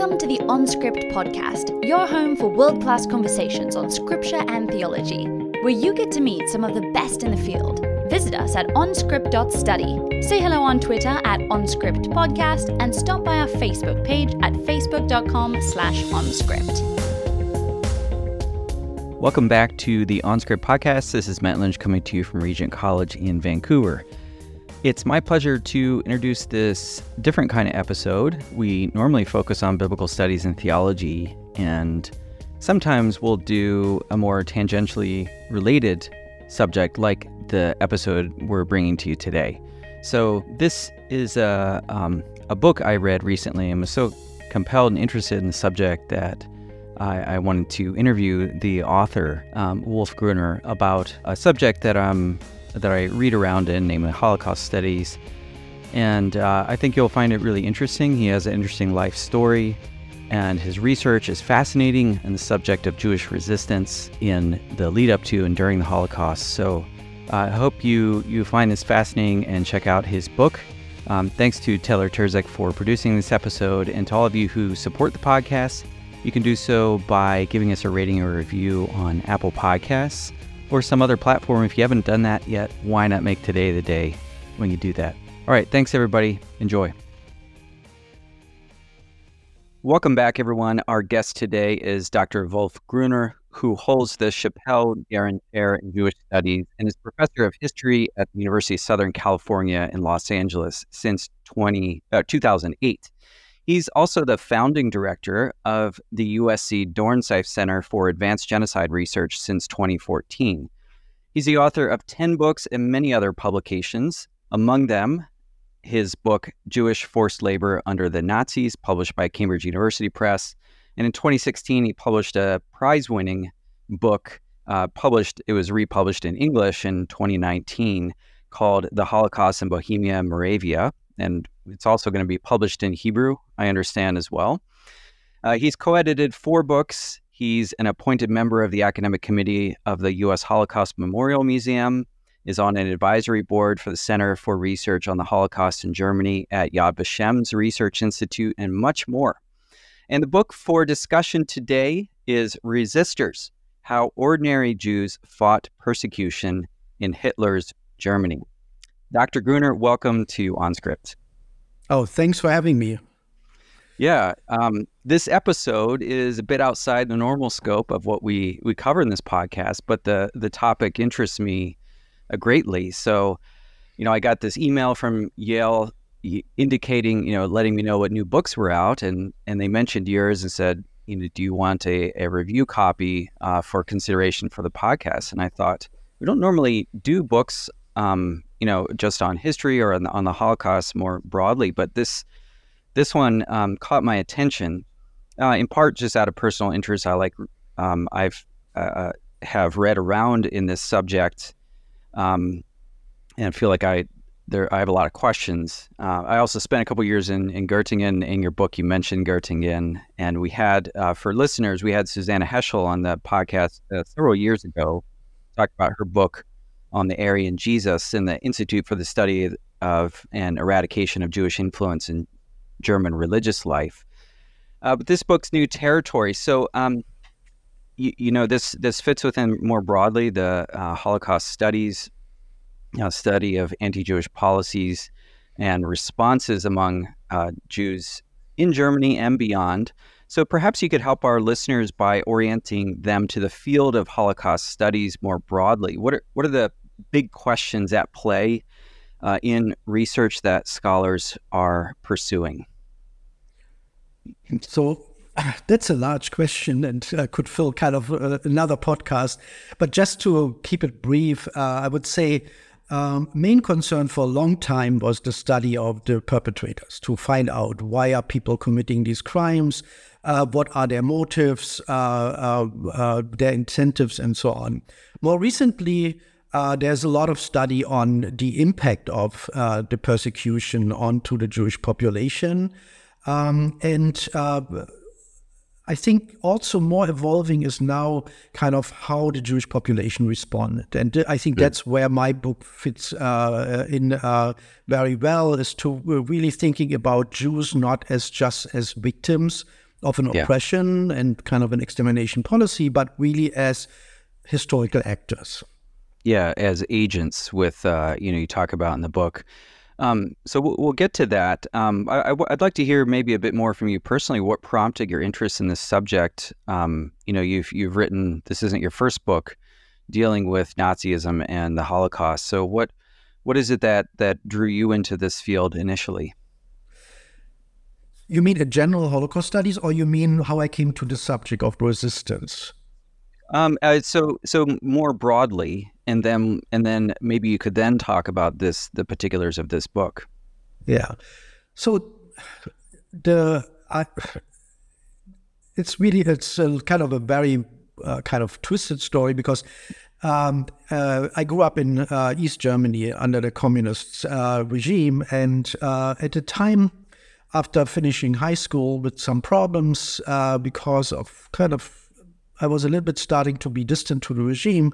Welcome to the OnScript podcast, your home for world class conversations on scripture and theology, where you get to meet some of the best in the field. Visit us at onscript.study. Say hello on Twitter at OnScriptPodcast and stop by our Facebook page at facebook.com slash OnScript. Welcome back to the OnScript podcast. This is Matt Lynch coming to you from Regent College in Vancouver. It's my pleasure to introduce this different kind of episode. We normally focus on biblical studies and theology, and sometimes we'll do a more tangentially related subject like the episode we're bringing to you today. So, this is a, um, a book I read recently and was so compelled and interested in the subject that I, wanted to interview the author, um, Wolf Gruner, about a subject that I'm that I read around in, namely Holocaust studies. And uh, I think you'll find it really interesting. He has an interesting life story, and his research is fascinating in the subject of Jewish resistance in the lead up to and during the Holocaust. So uh, I hope you, you find this fascinating and check out his book. Um, thanks to Taylor Turzek for producing this episode, and to all of you who support the podcast. You can do so by giving us a rating or review on Apple Podcasts or some other platform. If you haven't done that yet, why not make today the day when you do that? All right, thanks everybody. Enjoy. Welcome back, everyone. Our guest today is Dr. Wolf Gruner, who holds the Shapell Guerin Chair in Jewish Studies and is professor of history at the University of Southern California in Los Angeles since 20, uh, 2008. He's also the founding director of the USC Dornsife Center for Advanced Genocide Research since 2014. He's the author of 10 books and many other publications, among them his book Jewish Forced Labor Under the Nazis, published by Cambridge University Press. And in 2016, he published a prize winning book, uh, published, it was republished in English in 2019, called The Holocaust in Bohemia and Moravia and it's also going to be published in Hebrew, I understand as well. Uh, he's co edited four books. He's an appointed member of the academic committee of the U.S. Holocaust Memorial Museum, is on an advisory board for the Center for Research on the Holocaust in Germany at Yad Vashem's Research Institute, and much more. And the book for discussion today is Resisters How Ordinary Jews Fought Persecution in Hitler's Germany. Dr. Gruner, welcome to OnScript. Oh, thanks for having me. Yeah, um, this episode is a bit outside the normal scope of what we we cover in this podcast, but the the topic interests me uh, greatly. So, you know, I got this email from Yale indicating, you know, letting me know what new books were out, and and they mentioned yours and said, you know, do you want a, a review copy uh, for consideration for the podcast? And I thought we don't normally do books um, you know, just on history or on the, on the Holocaust more broadly. But this this one um, caught my attention, uh, in part just out of personal interest. I like um, I've uh, uh, have read around in this subject, um, and feel like I there I have a lot of questions. Uh, I also spent a couple years in in Göttingen. In your book, you mentioned Göttingen, and we had uh, for listeners, we had Susannah Heschel on the podcast uh, several years ago, talked about her book on the Aryan Jesus in the Institute for the Study of and Eradication of Jewish Influence in German Religious Life. Uh, but this book's new territory. So, um, you, you, know, this this fits within more broadly the uh, Holocaust studies, you know, study of anti-Jewish policies and responses among uh, Jews in Germany and beyond. So perhaps you could help our listeners by orienting them to the field of Holocaust studies more broadly. What are what are the big questions at play uh, in research that scholars are pursuing? So that's a large question and uh, could fill kind of uh, another podcast. But just to keep it brief, uh, I would say um, main concern for a long time was the study of the perpetrators to find out why are people committing these crimes, uh, what are their motives, uh, uh, their incentives, and so on. More recently, uh, there's a lot of study on the impact of uh, the persecution onto the Jewish population. Um, and uh, I think also more evolving is now kind of how the Jewish population responded. And I think that's where my book fits uh, in uh, very well, is to really thinking about Jews not as just as victims of an Yeah. oppression and kind of an extermination policy, but really as historical actors. Yeah as agents with uh, you know you talk about in the book. Um, so we'll, we'll get to that. Um, I, would like to hear maybe a bit more from you personally. What prompted your interest in this subject? Um, you know you've you've written this isn't your first book dealing with nazism and the holocaust. So what what is it that that drew you into this field initially? You mean in general Holocaust studies, or you mean how I came to the subject of resistance? Um, uh, so so more broadly, and then and then maybe you could then talk about this the particulars of this book. Yeah. So the I, it's really it's a, kind of a very uh, kind of twisted story because um, uh, I grew up in uh, East Germany under the communist uh, regime, and uh, at the time after finishing high school with some problems uh, because of kind of I was a little bit starting to be distant to the regime.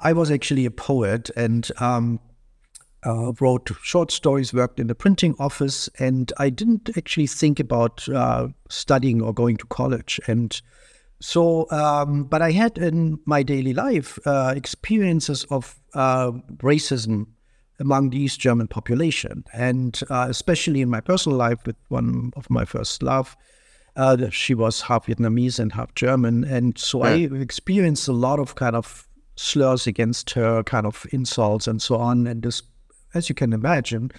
I was actually a poet and um, uh, wrote short stories, worked in the printing office, and I didn't actually think about uh, studying or going to college. And so, um, but I had in my daily life uh, experiences of uh, racism among the East German population, and uh, especially in my personal life with one of my first love. Uh, she was half Vietnamese and half German, and so I experienced a lot of kind of slurs against her, kind of insults and so on. And this, as you can imagine,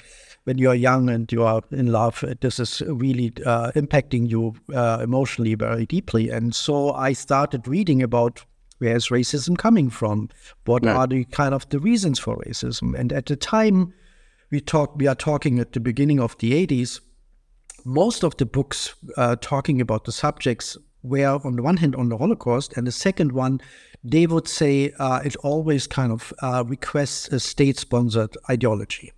when you are young and you are in love, this is really uh, impacting you uh, emotionally very deeply. And so I started reading about where is racism coming from? What Yeah. are the kind of the reasons for racism? And at the time, we talk, we are talking at the beginning of the 80s most of the books uh, talking about the subjects were on the one hand on the Holocaust, and the second one, they would say uh, it always kind of uh, requests a state-sponsored ideology.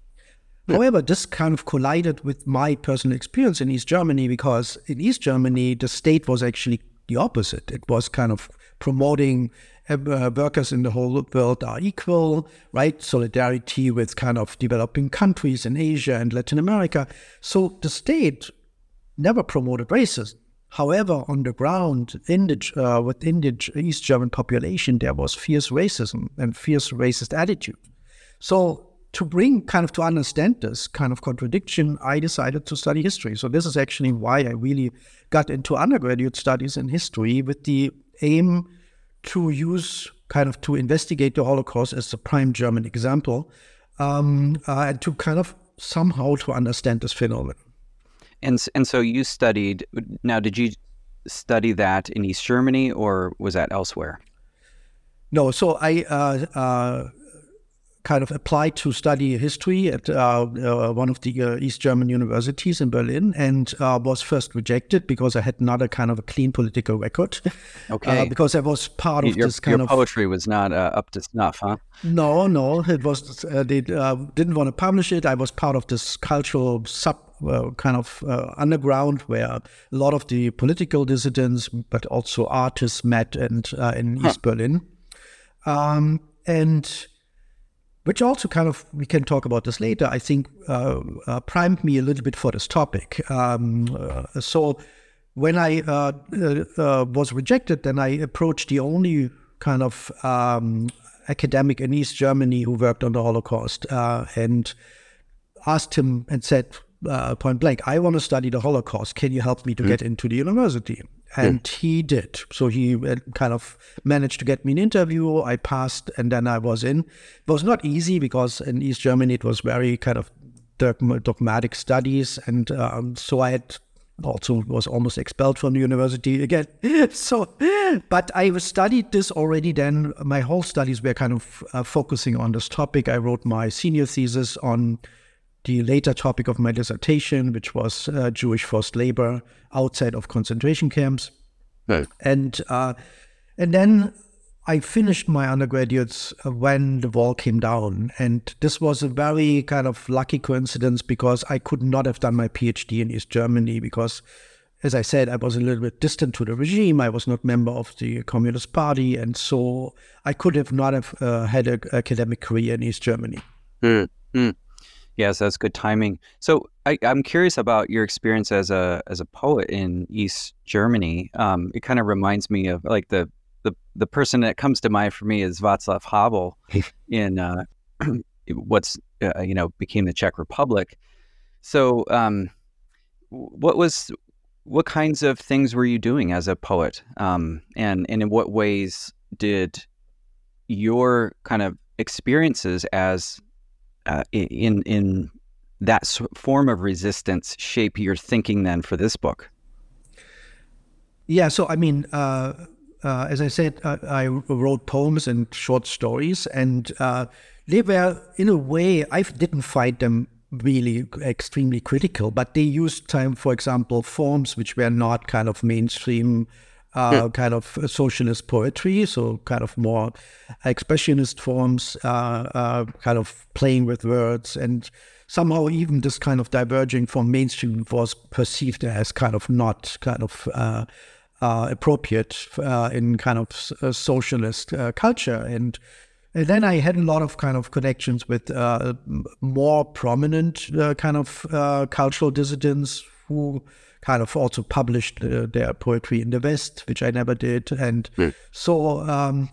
However, this kind of collided with my personal experience in East Germany because in East Germany, the state was actually the opposite. It was kind of promoting uh, workers in the whole world are equal, right? Solidarity with kind of developing countries in Asia and Latin America. So the state never promoted racism. However, on the ground, in the, uh, within the East German population, there was fierce racism and fierce racist attitude. So to bring kind of to understand this kind of contradiction, I decided to study history. So this is actually why I really got into undergraduate studies in history with the aim to use kind of to investigate the Holocaust as a prime German example, um, uh, and to kind of somehow to understand this phenomenon. And and so you studied. Now, did you study that in East Germany or was that elsewhere? No, so I uh, uh, kind of applied to study history at uh, uh, one of the uh, East German universities in Berlin and uh, was first rejected because I had not a kind of a clean political record. Okay. Uh, because I was part of your, this kind your of poetry was not uh, up to snuff, huh? No, no, it was uh, they uh, didn't want to publish it. I was part of this cultural sub uh, kind of uh, underground where a lot of the political dissidents, but also artists, met and uh, in East Berlin, um, and which also kind of we can talk about this later. I think uh, uh, primed me a little bit for this topic. Um, uh, so when I uh, uh, uh, was rejected, then I approached the only kind of um, academic in East Germany who worked on the Holocaust and asked him and said uh, point blank, "I want to study the Holocaust. Can you help me to get into the university?" And he did. So he uh, kind of managed to get me an interview. I passed, and then I was in. It was not easy because in East Germany it was very kind of dogmatic studies, and um, so I had also was almost expelled from the university again. so, but I studied this already. Then my whole studies were kind of uh, focusing on this topic. I wrote my senior thesis on the later topic of my dissertation, which was uh, Jewish forced labor outside of concentration camps, and uh, and then I finished my undergraduates uh, when the wall came down, and this was a very kind of lucky coincidence because I could not have done my PhD in East Germany because, as I said, I was a little bit distant to the regime. I was not member of the Communist Party, and so I could have not have uh, had an academic career in East Germany. Mm, mm. Yes, that's good timing. So I, am curious about your experience as a as a poet in East Germany. Um, it kind of reminds me of like the the the person that comes to mind for me is Václav Havel in uh, what's uh, you know became the Czech Republic. So um, what was what kinds of things were you doing as a poet, um, and and in what ways did your kind of experiences as uh, in in that form of resistance shape your thinking then for this book? Yeah, so I mean, uh, uh, as I said, uh, I wrote poems and short stories, and uh, they were, in a way, I didn't find them really extremely critical, but they used time, for example, forms which were not kind of mainstream uh, yeah. kind of socialist poetry, so kind of more expressionist forms, uh, uh, kind of playing with words, and somehow even this kind of diverging from mainstream was perceived as kind of not kind of uh, uh, appropriate uh, in kind of socialist culture and. And then I had a lot of kind of connections with more prominent kind of cultural dissidents who kind of also published uh, their poetry in the West, which I never did. And mm. so um,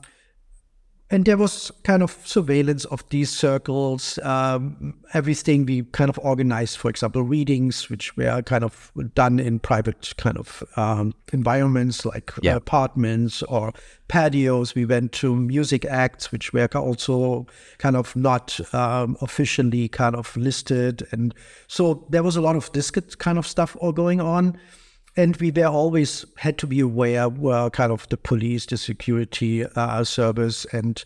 and there was kind of surveillance of these circles, um, everything we kind of organized, for example, readings, which were kind of done in private kind of um, environments like yeah. apartments or patios. We went to music acts, which were also kind of not um, officially kind of listed. And so there was a lot of this kind of stuff all going on and we were always had to be aware were kind of the police, the security uh, service, and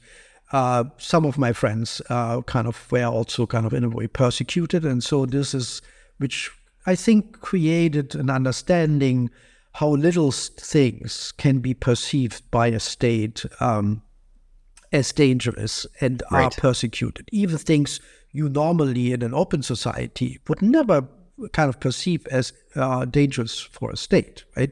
uh, some of my friends uh, kind of were also kind of in a way persecuted, and so this is which I think created an understanding how little things can be perceived by a state um, as dangerous and right. are persecuted. Even things you normally in an open society would never kind of perceived as uh, dangerous for a state, right?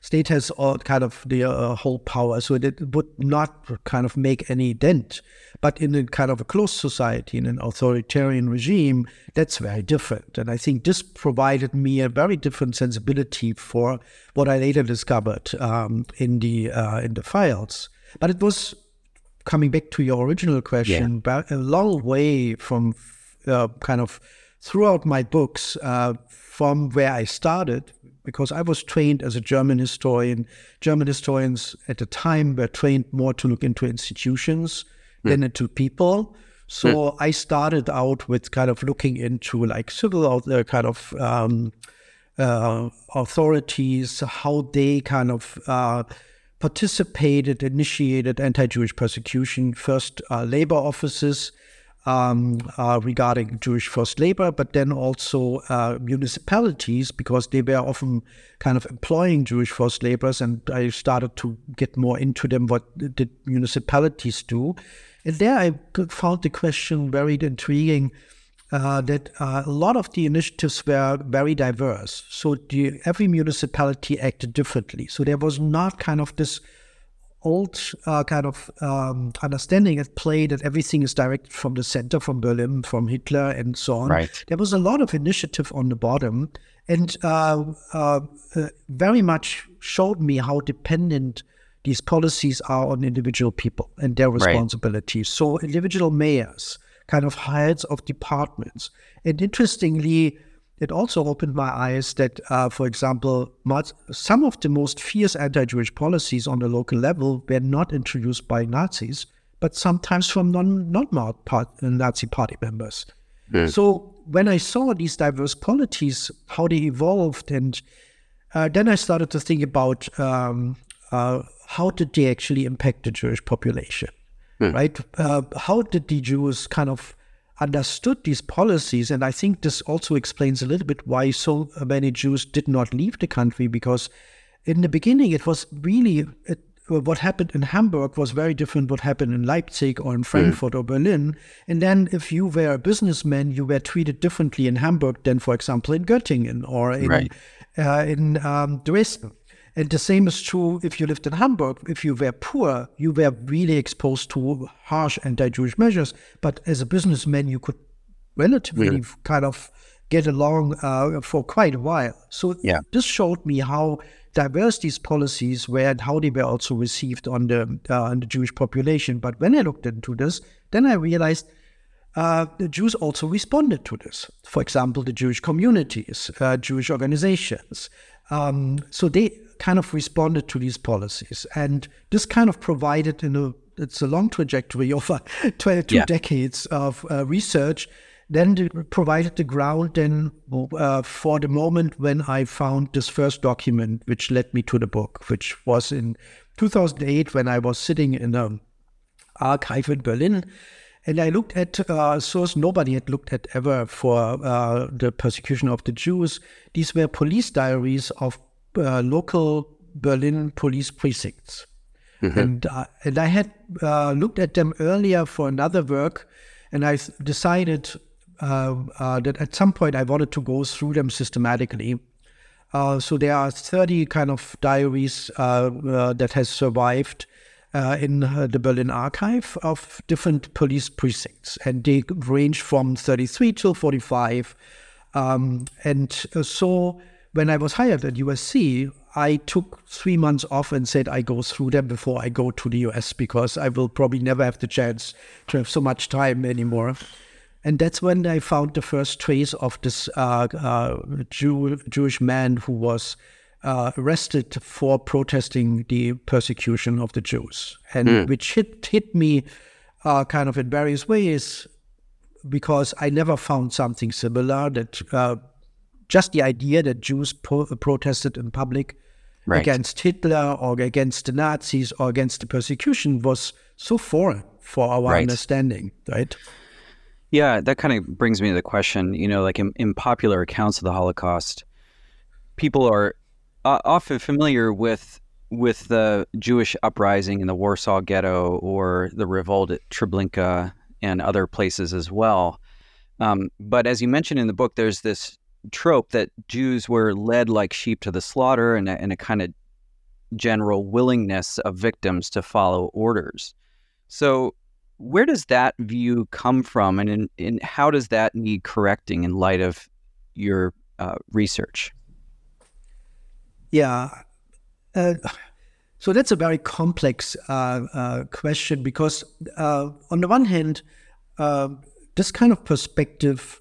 State has all kind of the uh, whole power, so it would not kind of make any dent. But in a kind of a closed society, in an authoritarian regime, that's very different. And I think this provided me a very different sensibility for what I later discovered um, in the uh, in the files. But it was coming back to your original question, yeah. a long way from uh, kind of throughout my books uh, from where I started, because I was trained as a German historian. German historians at the time were trained more to look into institutions mm. than into people. So mm. I started out with kind of looking into like civil uh, kind of um, uh, authorities, how they kind of uh, participated, initiated anti-Jewish persecution. First, uh, labor offices, um, uh, regarding Jewish forced labor, but then also uh, municipalities because they were often kind of employing Jewish forced laborers, and I started to get more into them. What did municipalities do? And there I found the question very intriguing. Uh, that uh, a lot of the initiatives were very diverse. So the, every municipality acted differently. So there was not kind of this old uh, kind of um, understanding at play that everything is directed from the center, from Berlin, from Hitler, and so on. Right. There was a lot of initiative on the bottom, and uh, uh, uh very much showed me how dependent these policies are on individual people and their responsibilities. Right. So, individual mayors, kind of heads of departments, and interestingly it also opened my eyes that, uh, for example, some of the most fierce anti Jewish policies on the local level were not introduced by Nazis, but sometimes from non Nazi party members. Mm. So when I saw these diverse polities, how they evolved, and uh, then I started to think about um, uh, how did they actually impact the Jewish population, mm. right? Uh, how did the Jews kind of understood these policies. And I think this also explains a little bit why so many Jews did not leave the country, because in the beginning it was really it, what happened in Hamburg was very different what happened in Leipzig or in Frankfurt mm. or Berlin. And then if you were a businessman, you were treated differently in Hamburg than, for example, in Göttingen or in, right. uh, in um, Dresden. And the same is true if you lived in Hamburg. If you were poor, you were really exposed to harsh anti Jewish measures. But as a businessman, you could relatively mm. kind of get along uh, for quite a while. So yeah. this showed me how diverse these policies were and how they were also received on the uh, on the Jewish population. But when I looked into this, then I realized uh, the Jews also responded to this. For example, the Jewish communities, uh, Jewish organizations. Um, so they kind of responded to these policies, and this kind of provided in a it's a long trajectory over 22 yeah. decades of uh, research then provided the ground then uh, for the moment when I found this first document, which led me to the book, which was in 2008 when I was sitting in an archive in Berlin. And I looked at a uh, source nobody had looked at ever for uh, the persecution of the Jews. These were police diaries of uh, local Berlin police precincts. Mm-hmm. And, uh, and I had uh, looked at them earlier for another work, and I decided uh, uh, that at some point I wanted to go through them systematically. Uh, so there are 30 kind of diaries that has survived uh, in uh, the Berlin archive of different police precincts, and they range from 33 till 45. Um, and so when I was hired at USC, I took three months off and said I go through them before I go to the US because I will probably never have the chance to have so much time anymore. And that's when I found the first trace of this uh, uh, Jew, Jewish man who was uh, arrested for protesting the persecution of the Jews, and mm. which hit hit me uh, kind of in various ways because I never found something similar. That uh, just the idea that Jews pro- protested in public right. against Hitler or against the Nazis or against the persecution was so foreign for our right. understanding, right? Yeah, that kind of brings me to the question. You know, like in, in popular accounts of the Holocaust, people are uh, often familiar with with the Jewish uprising in the Warsaw Ghetto or the revolt at Treblinka and other places as well. Um, but as you mentioned in the book, there's this trope that Jews were led like sheep to the slaughter and a, and a kind of general willingness of victims to follow orders. So where does that view come from, and in, in how does that need correcting in light of your uh, research? Yeah. Uh, so that's a very complex uh, uh question because, uh, on the one hand, uh, this kind of perspective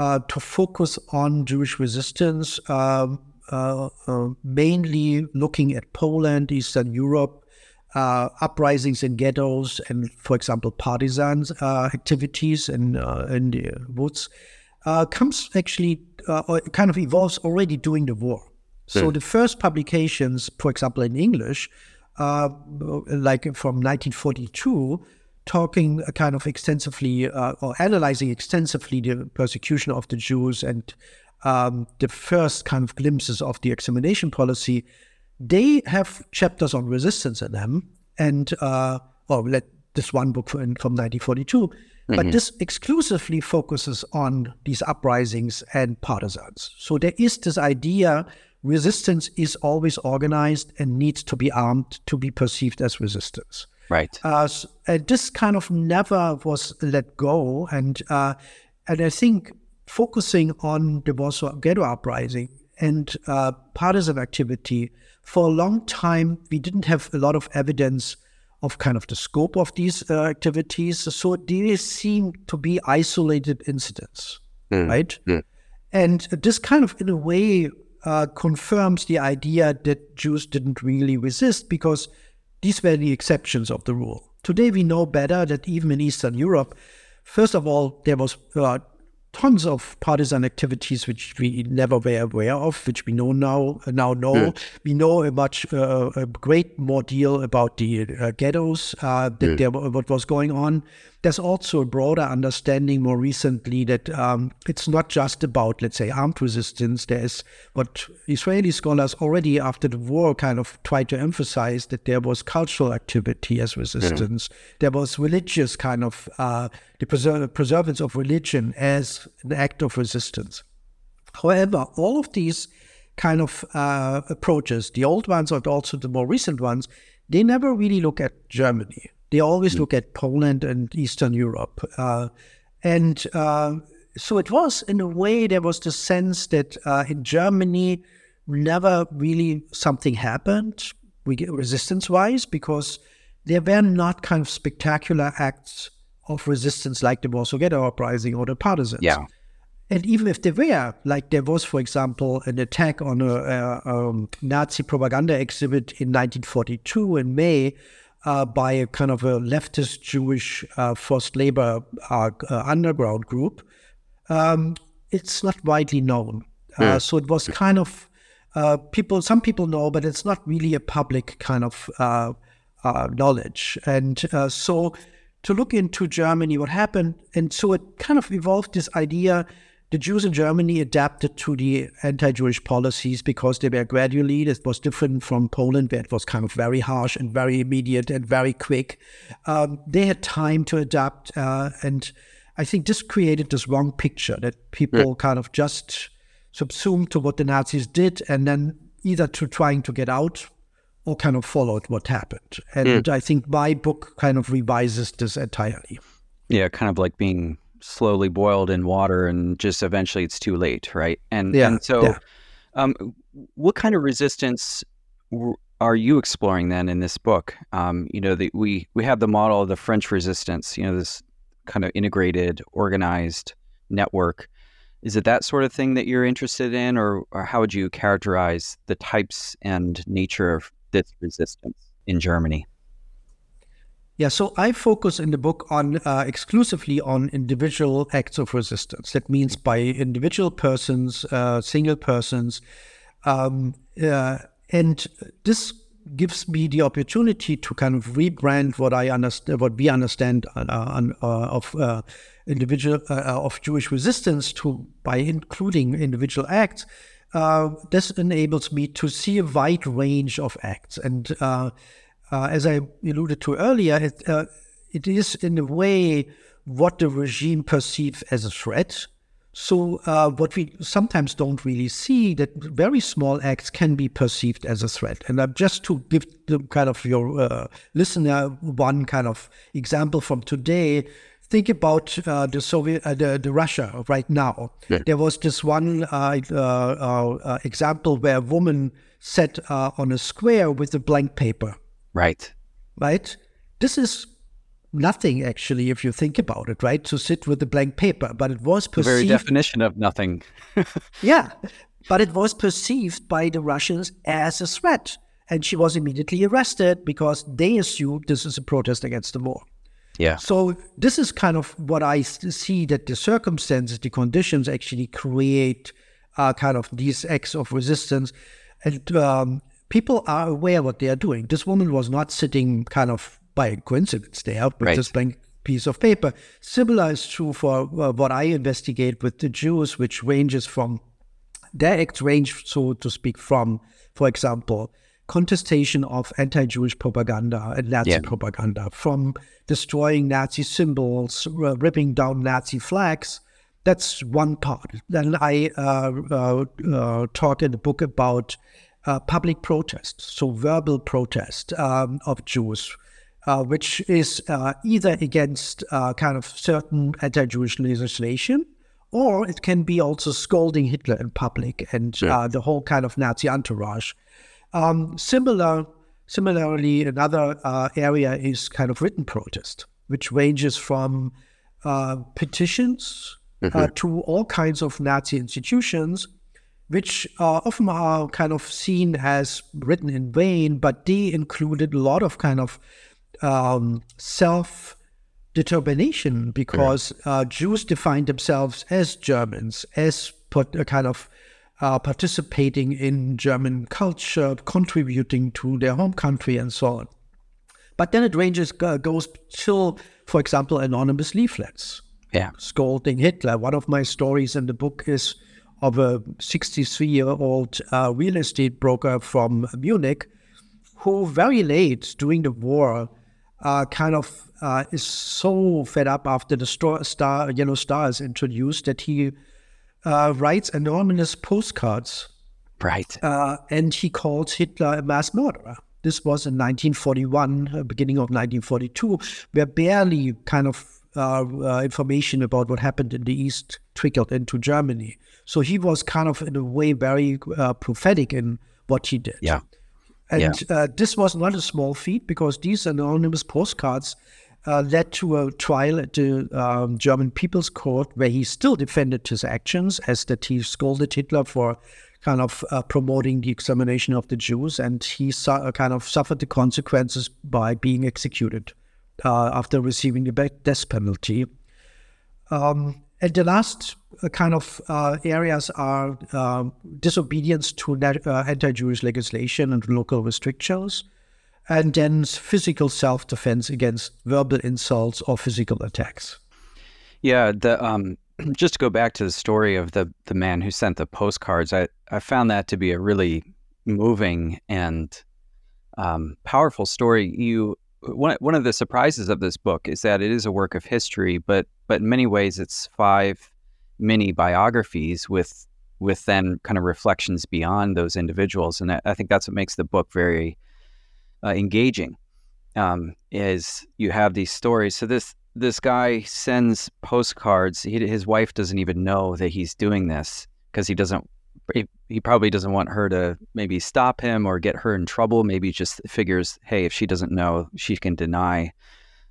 to focus on Jewish resistance, um, mainly looking at Poland, Eastern Europe, uh, uprisings in ghettos and, for example, partisan uh, activities in, uh, in the woods uh, comes actually uh, or kind of evolves already during the war. So hmm. the first publications, for example, in English, like from 1942, talking kind of extensively or analyzing extensively the persecution of the Jews and um, the first kind of glimpses of the extermination policy they have chapters on resistance in them, and uh, well, let this one book from, from 1942, mm-hmm. but this exclusively focuses on these uprisings and partisans. So there is this idea resistance is always organized and needs to be armed to be perceived as resistance. Right. Uh, and this kind of never was let go, and uh, and I think focusing on the Warsaw Ghetto uprising and uh, partisan activity for a long time, we didn't have a lot of evidence of kind of the scope of these uh, activities. So these seem to be isolated incidents, mm. right? Mm. And this kind of, in a way, uh, confirms the idea that Jews didn't really resist because these were the exceptions of the rule. Today, we know better that even in Eastern Europe, first of all, there was uh, tons of partisan activities which we never were aware of, which we know now now know. Yeah. We know a much uh, a great more deal about the uh, ghettos uh, that yeah. there what was going on. There's also a broader understanding more recently that um, it's not just about let's say armed resistance. There's what Israeli scholars already after the war kind of tried to emphasize that there was cultural activity as resistance. Yeah. There was religious kind of uh, the preser- preservance of religion as an act of resistance. However, all of these kind of uh, approaches, the old ones and also the more recent ones, they never really look at Germany. They always mm. look at Poland and Eastern Europe. Uh, And uh, so it was, in a way, there was the sense that uh, in Germany, never really something happened resistance wise because there were not kind of spectacular acts of resistance like the Warsaw Ghetto Uprising or the partisans. Yeah. And even if there were, like there was, for example, an attack on a, a, a Nazi propaganda exhibit in 1942 in May uh, by a kind of a leftist Jewish uh, forced labor uh, uh underground group, um, it's not widely known. Mm. so it was kind of uh, people. Some people know, but it's not really a public kind of knowledge. And so to look into Germany, what happened, and so it kind of evolved this idea the Jews in Germany adapted to the anti-Jewish policies because they were gradually. It was different from Poland, where it was kind of very harsh and very immediate and very quick. Um, they had time to adapt, uh, and I think this created this wrong picture that people yeah. kind of just subsumed to what the Nazis did, and then either to trying to get out or kind of followed what happened. And I think my book kind of revises this entirely. Yeah, kind of like being slowly boiled in water and just eventually it's too late, right? And yeah, and so, yeah. um, what kind of resistance are you exploring then in this book? Um, you know, the, we we have the model of the French resistance. You know, this kind of integrated, organized network. Is it that sort of thing that you're interested in, or, or how would you characterize the types and nature of this resistance in Germany? Yeah, so I focus in the book on uh, exclusively on individual acts of resistance. That means by individual persons, uh, single persons, um, uh, and this gives me the opportunity to kind of rebrand what I understand, what we understand uh, uh, of uh, individual of Jewish resistance to by including individual acts. this enables me to see a wide range of acts and uh, as I alluded to earlier, it, uh, it is in a way what the regime perceives as a threat. So uh, what we sometimes don't really see that very small acts can be perceived as a threat. And just to give the kind of your uh, listener one kind of example from today, think about uh, the Soviet, uh, the, the Russia right now. Yeah. There was this one uh, uh example where a woman sat on a square with a blank paper. Right. Right? This is nothing actually if you think about it, right? To sit with a blank paper, but it was perceived the very definition of nothing. yeah. But it was perceived by the Russians as a threat. And she was immediately arrested because they assumed this is a protest against the war. Yeah. So this is kind of what I see that the circumstances, the conditions actually create uh, kind of these acts of resistance. And um, people are aware what they are doing. This woman was not sitting kind of by coincidence there with right. this blank piece of paper. Similar is true for uh, what I investigate with the Jews, which ranges from their acts range, so to speak, from, for example, contestation of anti-Jewish propaganda and Nazi yeah. propaganda, from destroying Nazi symbols, uh, ripping down Nazi flags. That's one part. Then I uh, uh, uh talk in the book about uh, public protest, so verbal protest um, of Jews, uh, which is uh, either against uh, kind of certain anti-Jewish legislation, or it can be also scolding Hitler in public and yeah. Uh, the whole kind of Nazi entourage. Um, similar, similarly, another uh, area is kind of written protest, which ranges from petitions mm-hmm. to all kinds of Nazi institutions which uh, often are kind of seen as written in vain, but they included a lot of kind of um, self determination because yeah. uh, Jews defined themselves as Germans, as put, a kind of uh, participating in German culture, contributing to their home country, and so on. But then it ranges uh, goes till, for example, anonymous leaflets. Yeah, scolding Hitler. One of my stories in the book is of a 63 year old uh, real estate broker from Munich who, very late during the war, uh, kind of uh, is so fed up after the star, star, Yellow Star is introduced that he uh, writes anonymous postcards. Right. Uh, and he calls Hitler a mass murderer. This was in 1941, uh, beginning of 1942, where barely kind of uh, uh, information about what happened in the East trickled into Germany. So he was kind of, in a way, very uh, prophetic in what he did. Yeah. And Yeah. uh, this was not a small feat because these anonymous postcards uh, led to a trial at the um, German People's Court where he still defended his actions as that he scolded Hitler for kind of uh, promoting the extermination of the Jews and he su- kind of suffered the consequences by being executed uh, after receiving the death penalty. Um, and the last uh, kind of uh, areas are um disobedience to uh, anti-Jewish legislation and local restrictions, and then physical self-defense against verbal insults or physical attacks. Yeah, the um, just to go back to the story of the the man who sent the postcards, I I found that to be a really moving and um, powerful story. You one one of the surprises of this book is that it is a work of history, but but in many ways it's five mini biographies with with then kind of reflections beyond those individuals, and I, I think that's what makes the book very uh, engaging. Um, is you have these stories. So this this guy sends postcards. He, his wife doesn't even know that he's doing this because he doesn't. He, he probably doesn't want her to maybe stop him or get her in trouble. Maybe just figures, hey, if she doesn't know, she can deny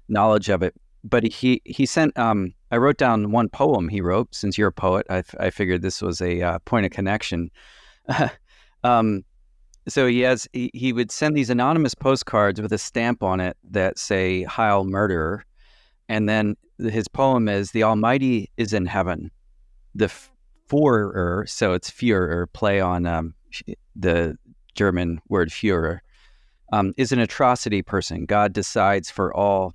knowledge of it. But he he sent. Um, I wrote down one poem he wrote. Since you're a poet, I, I figured this was a uh, point of connection. um, so he has he, he would send these anonymous postcards with a stamp on it that say Heil Murderer and then his poem is the Almighty is in heaven. The Führer, so it's Führer, play on um, the German word Führer, um, is an atrocity person. God decides for all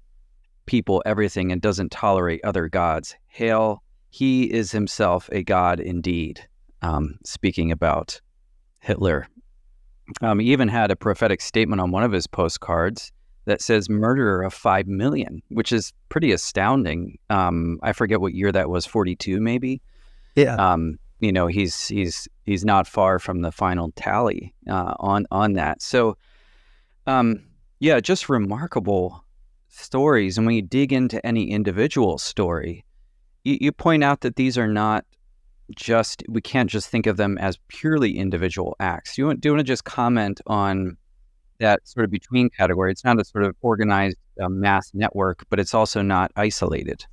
people everything and doesn't tolerate other gods. Hail, he is himself a god indeed. Um, speaking about Hitler. Um, he even had a prophetic statement on one of his postcards that says murderer of 5 million, which is pretty astounding. Um, I forget what year that was, 42 maybe. Yeah. Um, you know, he's he's he's not far from the final tally uh, on on that. So, um, yeah, just remarkable stories. And when you dig into any individual story, you, you point out that these are not just we can't just think of them as purely individual acts. You want, do you want to just comment on that sort of between category? It's not a sort of organized uh, mass network, but it's also not isolated.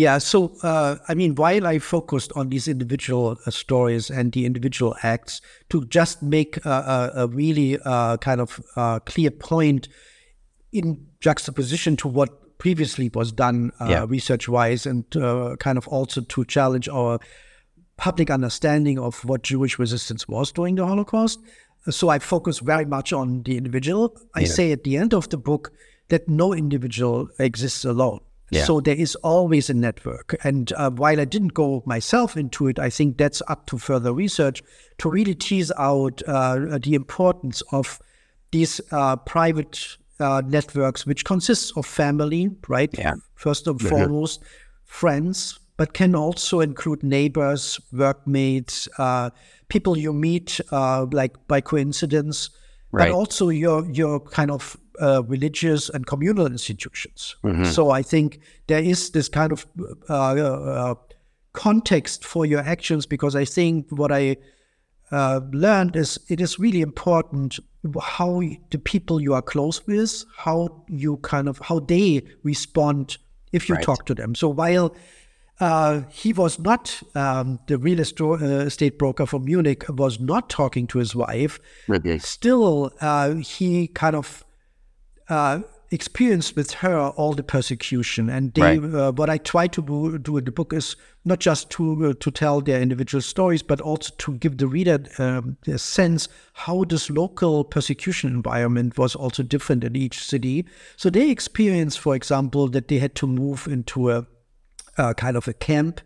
Yeah, so uh, I mean, while I focused on these individual uh, stories and the individual acts to just make a, a, a really uh, kind of uh, clear point in juxtaposition to what previously was done uh, Yeah. research wise and uh, kind of also to challenge our public understanding of what Jewish resistance was during the Holocaust. So I focus very much on the individual. I Yeah. say at the end of the book that no individual exists alone. Yeah. So there is always a network. And uh, while I didn't go myself into it, I think that's up to further research to really tease out uh, the importance of these uh, private uh, networks, which consists of family, right? Yeah. First and foremost, friends, but can also include neighbors, workmates, uh, people you meet uh, like by coincidence, Right. but also your your kind of uh, religious and communal institutions. Mm-hmm. So I think there is this kind of uh, uh, context for your actions because I think what I uh, learned is it is really important how the people you are close with, how you kind of how they respond if you Right. talk to them. So while uh, he was not um, the real uh, estate broker from Munich was not talking to his wife. Still, uh, he kind of uh, experienced with her all the persecution. And they, Right. uh, what I try to do, do in the book is not just to uh, to tell their individual stories, but also to give the reader um, a sense how this local persecution environment was also different in each city. So they experienced, for example, that they had to move into a uh, kind of a camp,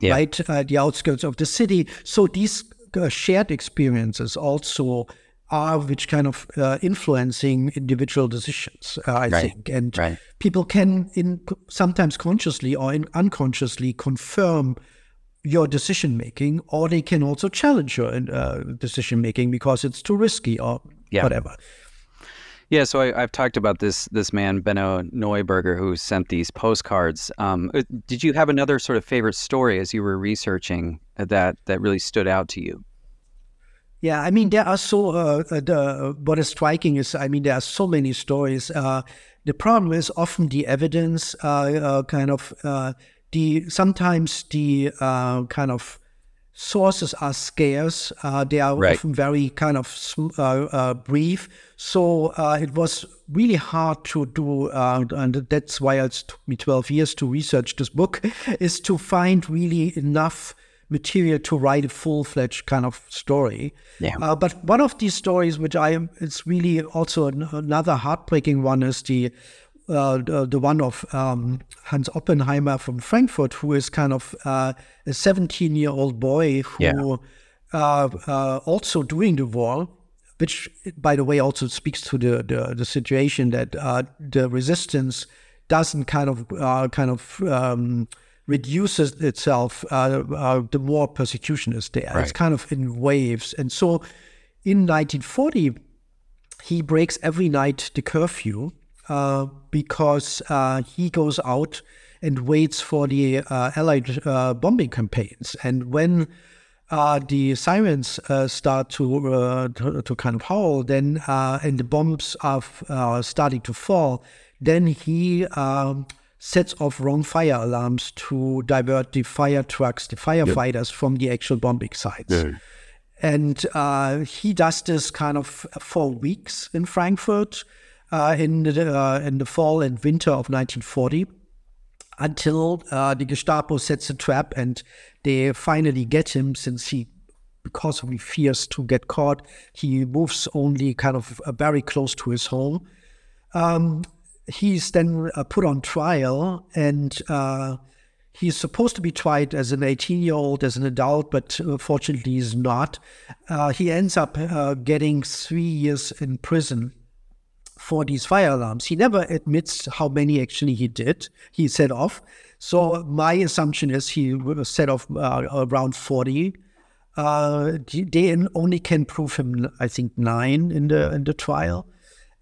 Yeah. right, at the outskirts of the city. So these uh, shared experiences also are which kind of uh, influencing individual decisions, uh, I Right. think, and Right. people can in sometimes consciously or in unconsciously confirm your decision making, or they can also challenge your uh, decision making because it's too risky or Yeah. whatever. Yeah, so I, have talked about this this man Benno Neuberger who sent these postcards. Um, uh, did you have another sort of favorite story as you were researching that that really stood out to you? Yeah, I mean there are so uh, uh the, what is striking is I mean there are so many stories. Uh, the problem is often the evidence, uh, uh kind of the sometimes the kind of sources are scarce. Uh, they are right. often very kind of uh, uh, brief. So uh, it was really hard to do, uh, and that's why it took me 12 years to research this book, is to find really enough material to write a full-fledged kind of story. Yeah. Uh, but one of these stories, which I am, it's really also an, another heartbreaking one, is the uh, the, the, one of um, Hans Oppenheimer from Frankfurt, who is kind of uh, a 17 year old boy who yeah. uh, uh also doing the war, which, by the way, also speaks to the, the, the situation that uh, the resistance doesn't kind of uh, kind of um, reduces itself the more persecution is there. Right. It's kind of in waves. And so in 1940, he breaks every night the curfew uh, because uh, he goes out and waits for the uh, Allied bombing campaigns. And when the sirens start to, to, to kind of howl, then and the bombs are starting to fall, then he um, sets off wrong fire alarms to divert the fire trucks, the firefighters, yep. from the actual bombing sites. Yeah. And uh, he does this kind of for weeks in Frankfurt uh, in, the, uh, in the fall and winter of 1940 until uh, the Gestapo sets a trap and they finally get him since he because he fears to get caught he moves only kind of uh, very close to his home um, he's then uh, put on trial and uh, he's supposed to be tried as an 18 year old as an adult but fortunately he's not he ends up getting three years in prison for these fire alarms. He never admits how many actually he did. He set off. So my assumption is he set off uh, around 40. Uh, they only can prove him, I think, nine in the in the trial.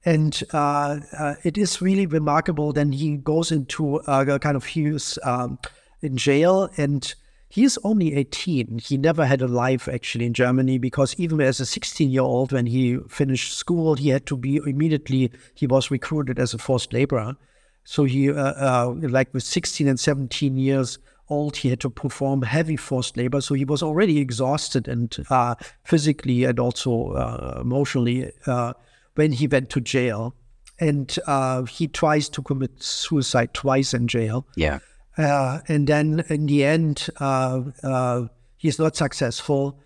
And uh, uh it is really remarkable. Then he goes into a kind of he was um, in jail and He's only 18. He never had a life actually in Germany because even as a 16 year old, when he finished school, he had to be immediately, he was recruited as a forced laborer. So he, uh, uh, like with 16 and 17 years old, he had to perform heavy forced labor. So he was already exhausted and uh, physically and also uh, emotionally uh, when he went to jail. And uh, he tries to commit suicide twice in jail. Yeah. Uh, and then in the end, uh, uh, he's not successful.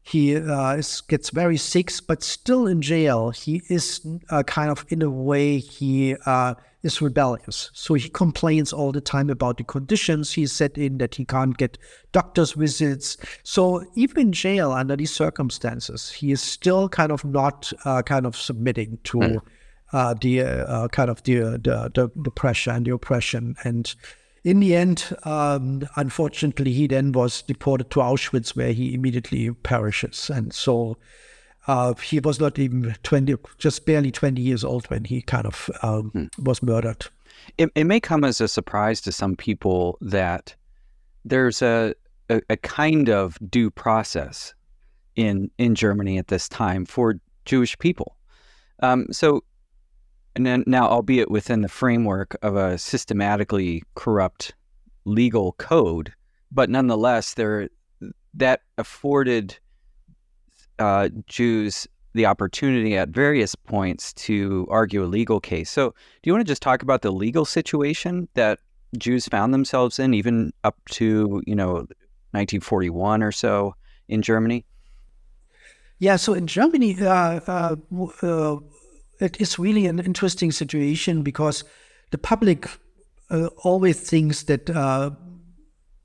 He uh, is, gets very sick, but still in jail. He is uh, kind of, in a way, he uh, is rebellious. So he complains all the time about the conditions he's set in, that he can't get doctor's visits. So even in jail, under these circumstances, he is still kind of not kind of submitting to. Mm. the kind of the, the, the the pressure and the oppression and in the end, um, unfortunately, he then was deported to Auschwitz, where he immediately perishes. And so uh, he was not even 20, just barely 20 years old when he kind of um, hmm. was murdered. It, it, may come as a surprise to some people that there's a, a, a kind of due process in, in Germany at this time for Jewish people. Um, so and then now, albeit within the framework of a systematically corrupt legal code, but nonetheless, there that afforded uh, Jews the opportunity at various points to argue a legal case. So, do you want to just talk about the legal situation that Jews found themselves in, even up to you know 1941 or so in Germany? Yeah, so in Germany, uh, uh, uh it is really an interesting situation because the public uh, always thinks that uh,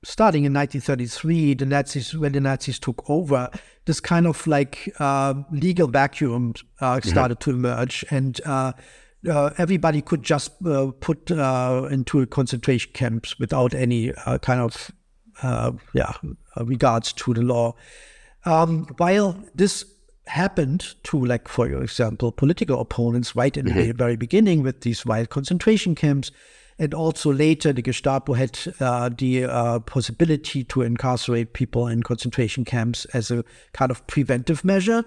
starting in 1933, the Nazis, when the Nazis took over, this kind of like uh, legal vacuum uh, started to emerge, and uh, uh, everybody could just put into concentration camps without any kind of yeah regards to the law. Um, while this happened to, like, for example, political opponents right in mm-hmm. the very beginning with these wild concentration camps. And also later, the Gestapo had uh, the uh, possibility to incarcerate people in concentration camps as a kind of preventive measure.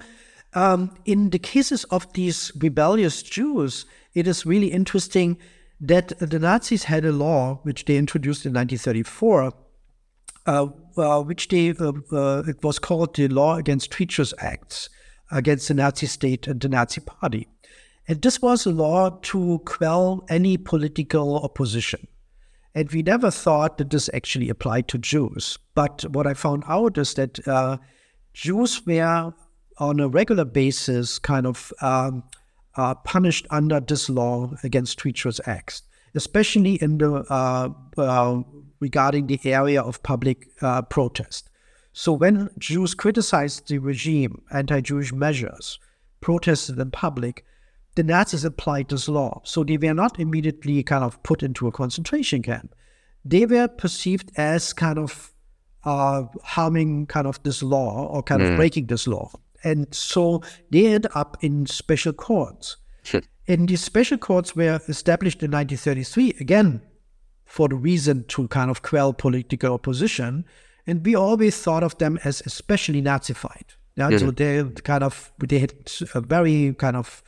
Um, in the cases of these rebellious Jews, it is really interesting that the Nazis had a law which they introduced in 1934, uh, uh, which they uh, uh, it was called the Law Against Treacherous Acts against the Nazi state and the Nazi party. And this was a law to quell any political opposition. And we never thought that this actually applied to Jews. But what I found out is that uh, Jews were on a regular basis kind of um, uh, punished under this law against treacherous acts, especially in the uh, uh, regarding the area of public uh, protest. So when Jews criticized the regime, anti-Jewish measures, protested in public, the Nazis applied this law. So they were not immediately kind of put into a concentration camp. They were perceived as kind of uh, harming kind of this law or kind mm. of breaking this law. And so they end up in special courts. and these special courts were established in 1933, again, for the reason to kind of quell political opposition. And we always thought of them as especially Nazified. Yeah? Mm-hmm. So they kind of, they had a very kind of,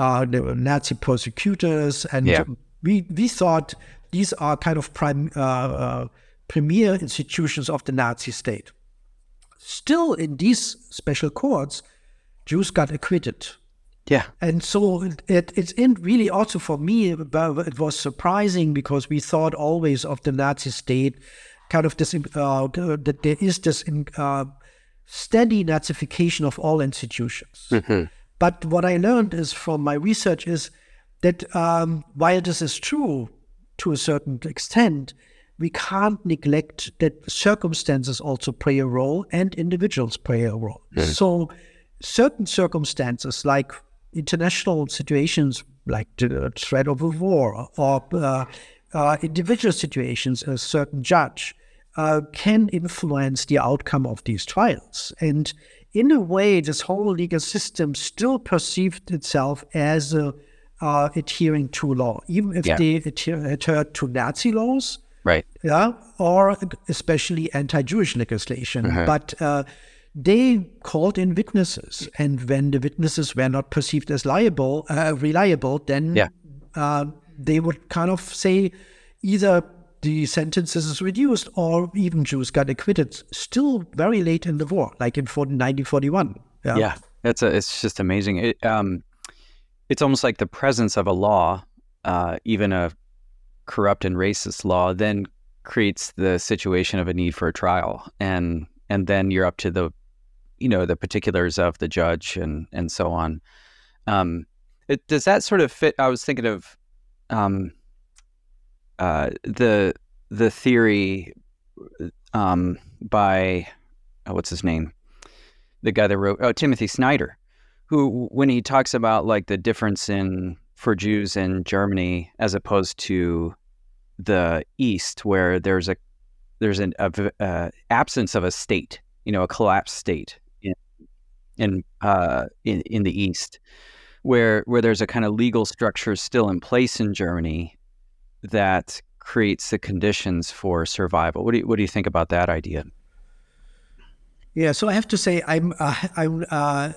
uh, they were Nazi prosecutors, And yeah. we, we thought these are kind of prime, uh, uh, premier institutions of the Nazi state. Still, in these special courts, Jews got acquitted. Yeah. And so it, it, it's in really also for me, it was surprising because we thought always of the Nazi state, kind of this, uh, that there is this uh, steady Nazification of all institutions. Mm-hmm. But what I learned is from my research is that um, while this is true to a certain extent, we can't neglect that circumstances also play a role and individuals play a role. Mm. So, certain circumstances like international situations like the threat of a war or uh, uh, individual situations, a certain judge uh, can influence the outcome of these trials. And in a way, this whole legal system still perceived itself as uh, adhering to law, even if yeah. they adhered to Nazi laws Right. Yeah. Or especially anti Jewish legislation. Uh-huh. But uh, they called in witnesses. And when the witnesses were not perceived as liable, uh, reliable, then yeah. uh, they would kind of say either the sentences is reduced or even Jews got acquitted still very late in the war, like in 1941. Yeah. yeah. That's a, it's just amazing. It, um, it's almost like the presence of a law, uh, even a corrupt and racist law then creates the situation of a need for a trial and and then you're up to the you know the particulars of the judge and and so on um it, does that sort of fit i was thinking of um uh the the theory um by oh, what's his name? The guy that wrote oh timothy snyder who when he talks about like the difference in for Jews in Germany as opposed to the East, where there's a there's an a, uh, absence of a state, you know, a collapsed state in in uh, in, in the East, where where there's a kind of legal structure still in place in Germany that creates the conditions for survival. What do you, what do you think about that idea? Yeah, so I have to say I'm uh, I'm uh,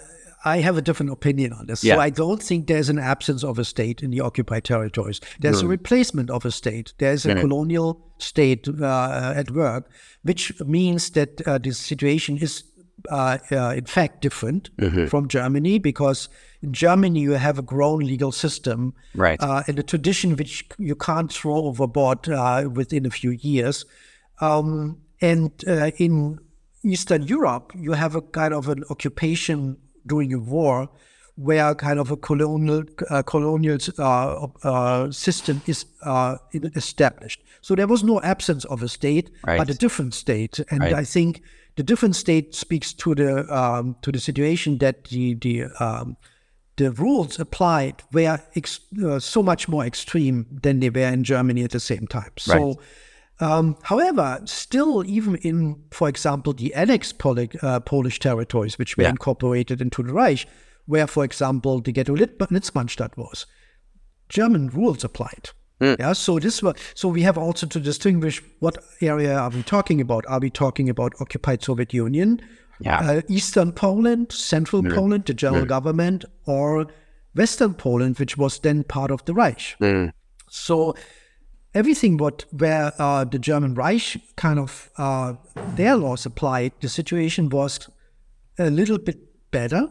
I have a different opinion on this. Yeah. So I don't think there's an absence of a state in the occupied territories. There's a replacement of a state. There's a colonial state uh, at work, which means that uh, the situation is, uh, uh in fact, different mm-hmm. from Germany because in Germany you have a grown legal system, right, uh, and a tradition which you can't throw overboard uh, within a few years. Um, and in Eastern Europe, you have a kind of an occupation during a war where kind of a colonial uh, colonial uh, uh, system is uh, established. So there was no absence of a state, right. but a different state. And right. I think the different state speaks to the um, to the situation that the the um, the rules applied were ex- uh, so much more extreme than they were in Germany at the same time. So. Right. Um, however, still, even in, for example, the annexed Poli- uh, Polish territories, which were Yeah. incorporated into the Reich, where, for example, the Ghetto Lit- Litzmannstadt was, German rules applied. Yeah, so this so we have also to distinguish what area are we talking about? Are we talking about occupied Soviet Union, Yeah. uh, Eastern Poland, Central Poland, the general government, or Western Poland, which was then part of the Reich? So everything what where uh, the German Reich kind of uh, their laws applied, the situation was a little bit better.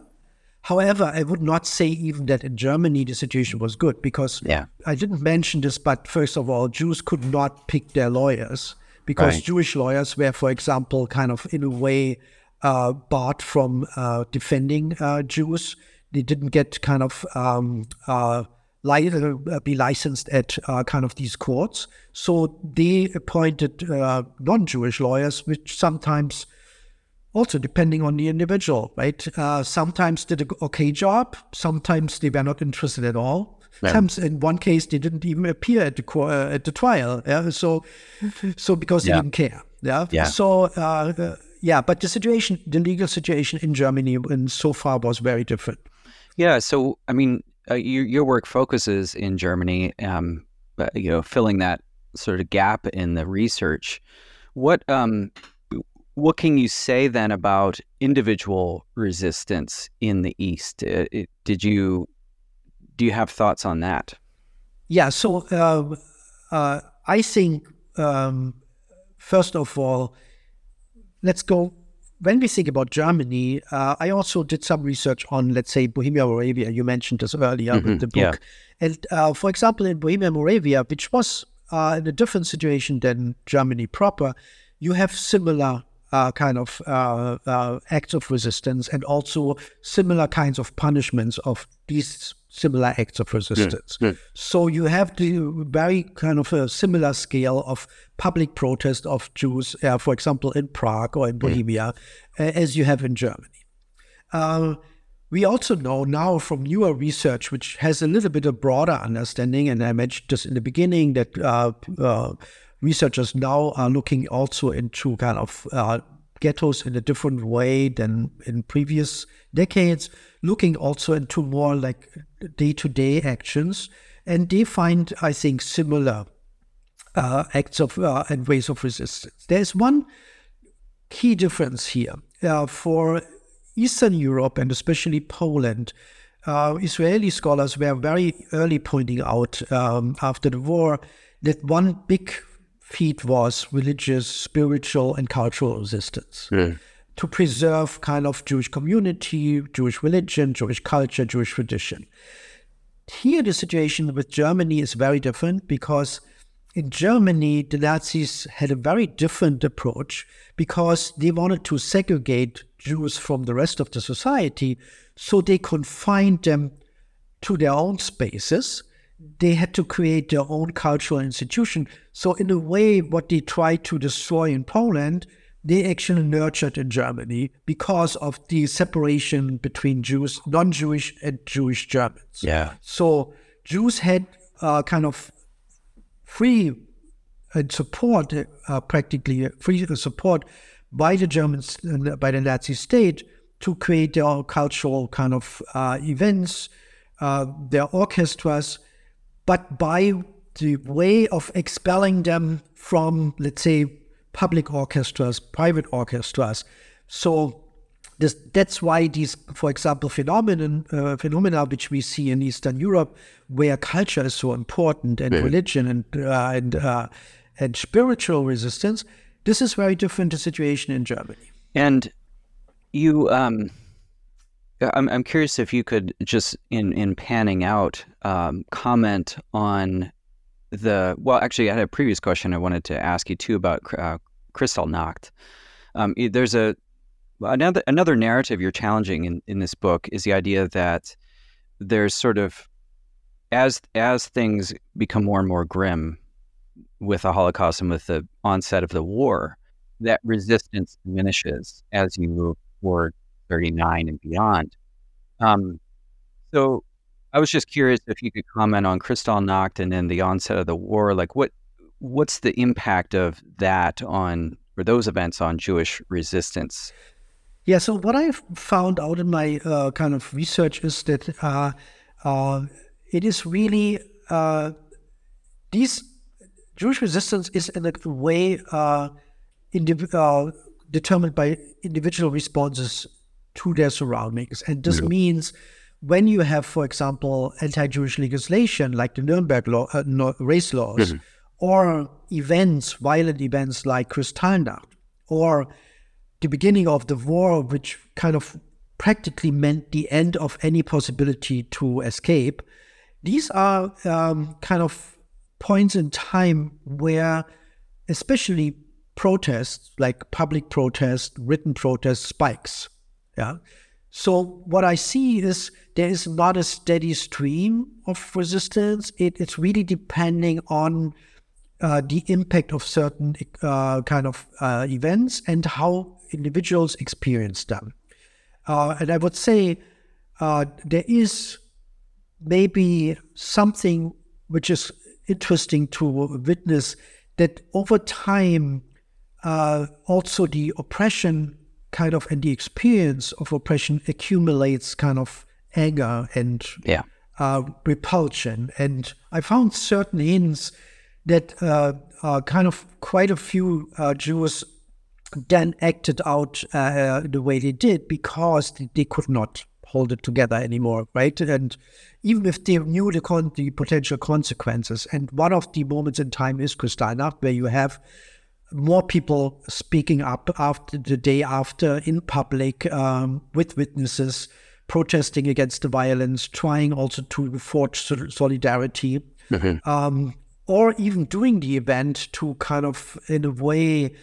However, I would not say even that in Germany the situation was good because Yeah. I didn't mention this, but first of all, Jews could not pick their lawyers because Right. Jewish lawyers were, for example, kind of in a way uh, barred from uh, defending uh, Jews. They didn't get kind of um, uh, li- uh, be licensed at uh, kind of these courts. So they appointed uh, non-Jewish lawyers, which sometimes also depending on the individual, right? Uh, sometimes did a okay job. Sometimes they were not interested at all. Sometimes in one case they didn't even appear at the uh, at the trial. Yeah? So, so because Yeah. they didn't care. Yeah. Yeah. So uh, uh, yeah, but the situation, the legal situation in Germany, and so far was very different. Yeah. So, I mean, uh, your your work focuses in Germany, um, uh, you know, filling that sort of gap in the research. What um, what can you say then about individual resistance in the East? Uh, it, did you do you have thoughts on that? Yeah, so uh, uh, I think, um, first of all, let's go. When we think about Germany, uh, I also did some research on, let's say, Bohemia Moravia. You mentioned this earlier with the book. yeah. And uh, for example, in Bohemia Moravia, which was uh, in a different situation than Germany proper, you have similar uh, kind of uh, uh, acts of resistance and also similar kinds of punishments of these similar acts of resistance. So you have the very kind of a similar scale of public protest of Jews, uh, for example, in Prague or in Bohemia, uh, as you have in Germany. Uh, we also know now from newer research, which has a little bit of broader understanding, and I mentioned just in the beginning, that uh, uh, researchers now are looking also into kind of uh, ghettos in a different way than in previous decades, looking also into more like day to day actions. And they find, I think, similar uh, acts of uh, and ways of resistance. There's one key difference here uh, for Eastern Europe and especially Poland. Uh, Israeli scholars were very early pointing out um, after the war that one big feat was religious, spiritual, and cultural resistance to preserve kind of Jewish community, Jewish religion, Jewish culture, Jewish tradition. Here, the situation with Germany is very different because in Germany, the Nazis had a very different approach because they wanted to segregate Jews from the rest of the society. So they confined them to their own spaces. They had to create their own cultural institution. So, in a way, what they tried to destroy in Poland, they actually nurtured in Germany because of the separation between Jews, non Jewish, and Jewish Germans. Yeah. So Jews had uh, kind of free and support, uh, practically free support by the Germans, uh, by the Nazi state to create their own cultural kind of uh, events, uh, their orchestras, but by the way of expelling them from, let's say, public orchestras, private orchestras. So this, that's why these, for example, phenomenon, uh, phenomena which we see in Eastern Europe, where culture is so important and religion and uh, and uh, and spiritual resistance, this is very different the situation in Germany. And you, um, I'm, I'm curious if you could just in in panning out um, comment on the well. Actually, I had a previous question I wanted to ask you too about uh, Kristallnacht. Um, there's a another another narrative you're challenging in, in this book is the idea that there's sort of as as things become more and more grim with the Holocaust and with the onset of the war, that resistance diminishes as you move toward 39 and beyond. Um, so I was just curious if you could comment on Kristallnacht and then the onset of the war. Like what what's the impact of that on or those events on Jewish resistance? Yeah, so what I've found out in my uh, kind of research is that uh, uh, it is really uh, these Jewish resistance is in a way uh, indiv- uh, determined by individual responses to their surroundings, and this yeah. means when you have, for example, anti-Jewish legislation like the Nuremberg law, race laws, mm-hmm. or events, violent events like Kristallnacht, or the beginning of the war, which kind of practically meant the end of any possibility to escape. These are um, kind of points in time where, especially protests, like public protest, written protest, spikes. Yeah. So what I see is there is not a steady stream of resistance. It, it's really depending on uh, the impact of certain uh, kind of uh, events and how individuals experience them. Uh, and I would say uh, there is maybe something which is interesting to witness that over time, uh, also the oppression kind of and the experience of oppression accumulates kind of anger and yeah. uh, repulsion. And I found certain hints that uh, uh, kind of quite a few uh, Jews then acted out uh, the way they did because they could not hold it together anymore, right? And even if they knew the, con- the potential consequences, and one of the moments in time is Kristallnacht, where you have more people speaking up after the day after in public um, with witnesses, protesting against the violence, trying also to forge solidarity, mm-hmm. um, or even doing the event to kind of, in a way,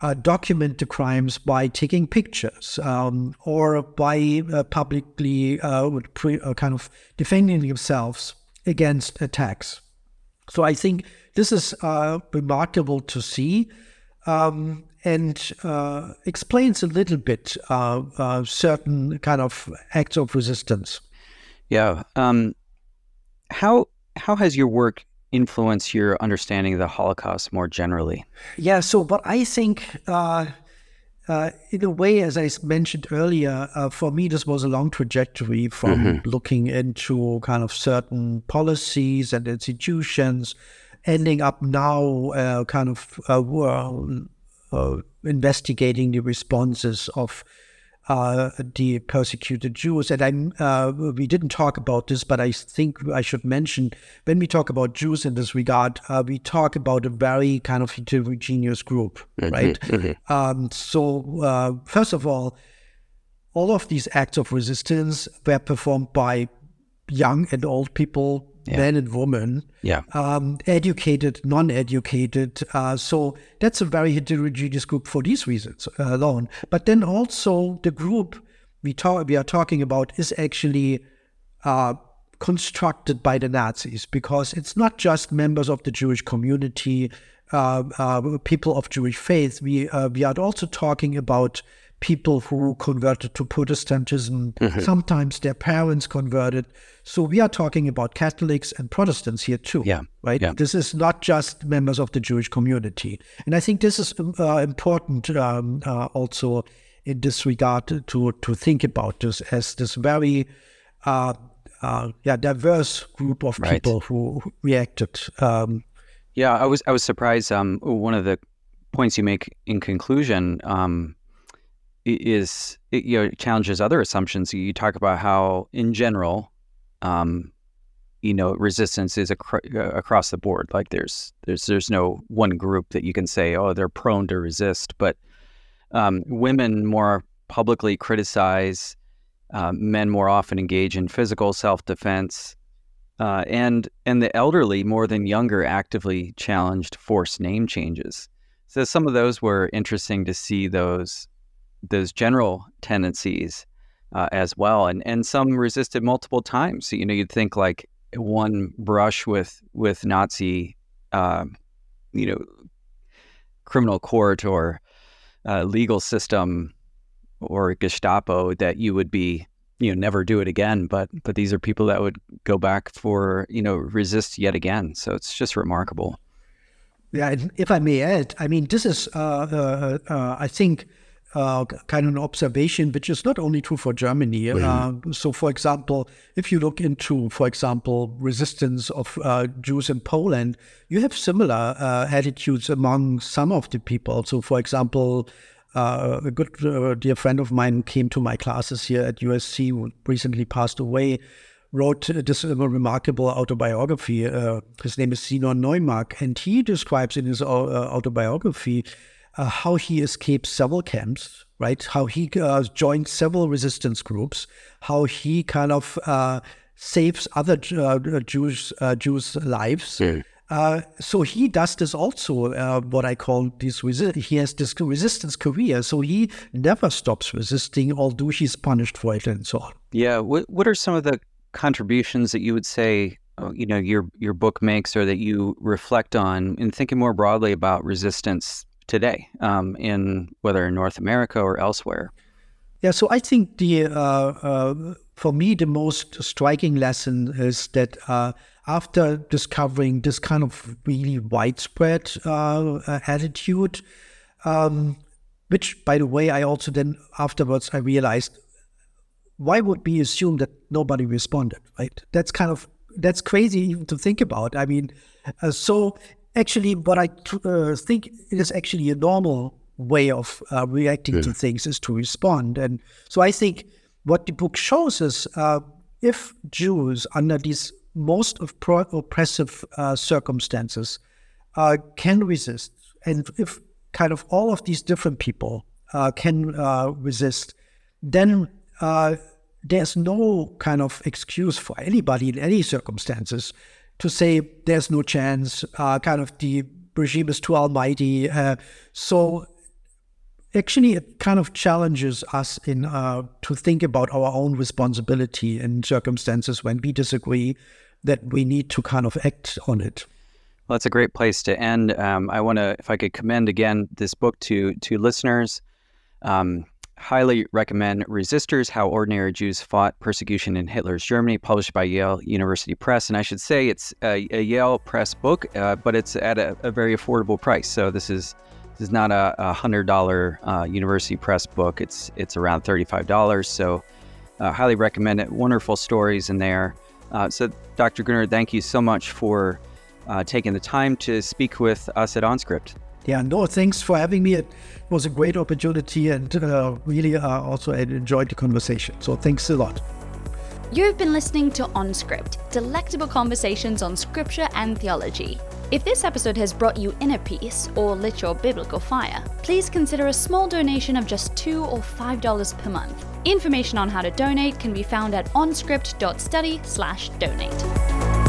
uh, document the crimes by taking pictures um, or by uh, publicly uh, pre- uh, kind of defending themselves against attacks. So I think this is uh, remarkable to see um, and uh, explains a little bit certain kind of acts of resistance. Yeah. Um, how how has your work influenced your understanding of the Holocaust more generally? Yeah, so but I think, uh, uh, in a way, as I mentioned earlier, uh, for me, this was a long trajectory from mm-hmm. looking into kind of certain policies and institutions, ending up now uh, kind of uh, uh, investigating the responses of uh, the persecuted Jews. And I, uh, we didn't talk about this, but I think I should mention when we talk about Jews in this regard, uh, we talk about a very kind of heterogeneous group, mm-hmm, right? Mm-hmm. Um, so, uh, first of all, all of these acts of resistance were performed by young and old people yeah. men and women, yeah. um, educated, non-educated. Uh, so that's a very heterogeneous group for these reasons uh, alone. But then also the group we talk we are talking about is actually uh, constructed by the Nazis because it's not just members of the Jewish community, uh, uh, people of Jewish faith. We uh, we are also talking about people who converted to Protestantism. Mm-hmm. Sometimes their parents converted. So we are talking about Catholics and Protestants here too. Yeah. Right. Yeah. This is not just members of the Jewish community, and I think this is uh, important um, uh, also in this regard to to think about this as this very uh, uh yeah diverse group of right. people who reacted. Um, yeah, I was I was surprised. Um, one of the points you make in conclusion um, is it, you know challenges other assumptions. You talk about how, in general, um, you know, resistance is ac- uh, across the board. Like there's there's there's no one group that you can say, oh, they're prone to resist. But um, women more publicly criticize. Uh, men more often engage in physical self-defense, uh, and and the elderly more than younger actively challenged forced name changes. So some of those were interesting to see those those general tendencies uh, as well, and and some resisted multiple times. So, you know, you'd think like one brush with with Nazi, uh, you know, criminal court or uh, legal system or Gestapo that you would be you know never do it again but but these are people that would go back for you know resist yet again so it's just remarkable Yeah, if I may add, I mean, this is, uh, uh, I think, uh, kind of an observation which is not only true for Germany. Mm-hmm. so, for example, if you look into, for example, resistance of uh, Jews in Poland, you have similar uh, attitudes among some of the people. So, for example, a good dear friend of mine came to my classes here at USC, who recently passed away wrote this remarkable autobiography. Uh, his name is Sinon Neumark, and he describes in his uh, autobiography uh, how he escaped several camps, right? How he uh, joined several resistance groups, how he kind of uh, saves other uh, Jews Jews' lives. Uh, so he does this also, uh, what I call this, resi- he has this resistance career. So he never stops resisting, although he's punished for it and so on. Yeah. What, what are some of the contributions that you would say uh, you know your your book makes or that you reflect on in thinking more broadly about resistance today um, in whether in North America or elsewhere? Yeah, so I think the uh, uh, for me the most striking lesson is that uh, after discovering this kind of really widespread uh, attitude, um, which by the way I also then afterwards I realized why would we assume that nobody responded, right? That's kind of that's crazy even to think about. I mean, uh, so actually, what I uh, think is actually a normal way of uh, reacting yeah. to things is to respond, and so I think what the book shows is uh, if Jews under these most of pro- oppressive uh, circumstances uh, can resist, and if kind of all of these different people can resist, then uh, there's no kind of excuse for anybody in any circumstances to say there's no chance, uh, kind of the regime is too almighty. Uh, so actually, it kind of challenges us in uh, to think about our own responsibility in circumstances when we disagree, that we need to kind of act on it. Well, that's a great place to end. Um, I want to, if I could commend again this book to to listeners. Um, highly recommend Resisters How Ordinary Jews Fought Persecution in Hitler's Germany, published by Yale University Press. And I should say it's a, a Yale Press book, uh, but it's at a, a, very affordable price. So this is this is not a, a hundred dollar uh, University Press book. It's it's around thirty five dollars. So uh, highly recommend it. Wonderful stories in there. Uh, so Dr. Gruner, thank you so much for uh, taking the time to speak with us at OnScript. Yeah, no, thanks for having me. It was a great opportunity and uh, really uh, also enjoyed the conversation. So thanks a lot. You've been listening to OnScript, delectable conversations on scripture and theology. If this episode has brought you inner peace or lit your biblical fire, please consider a small donation of just 2 or $5 per month. Information on how to donate can be found at onscript.study/donate.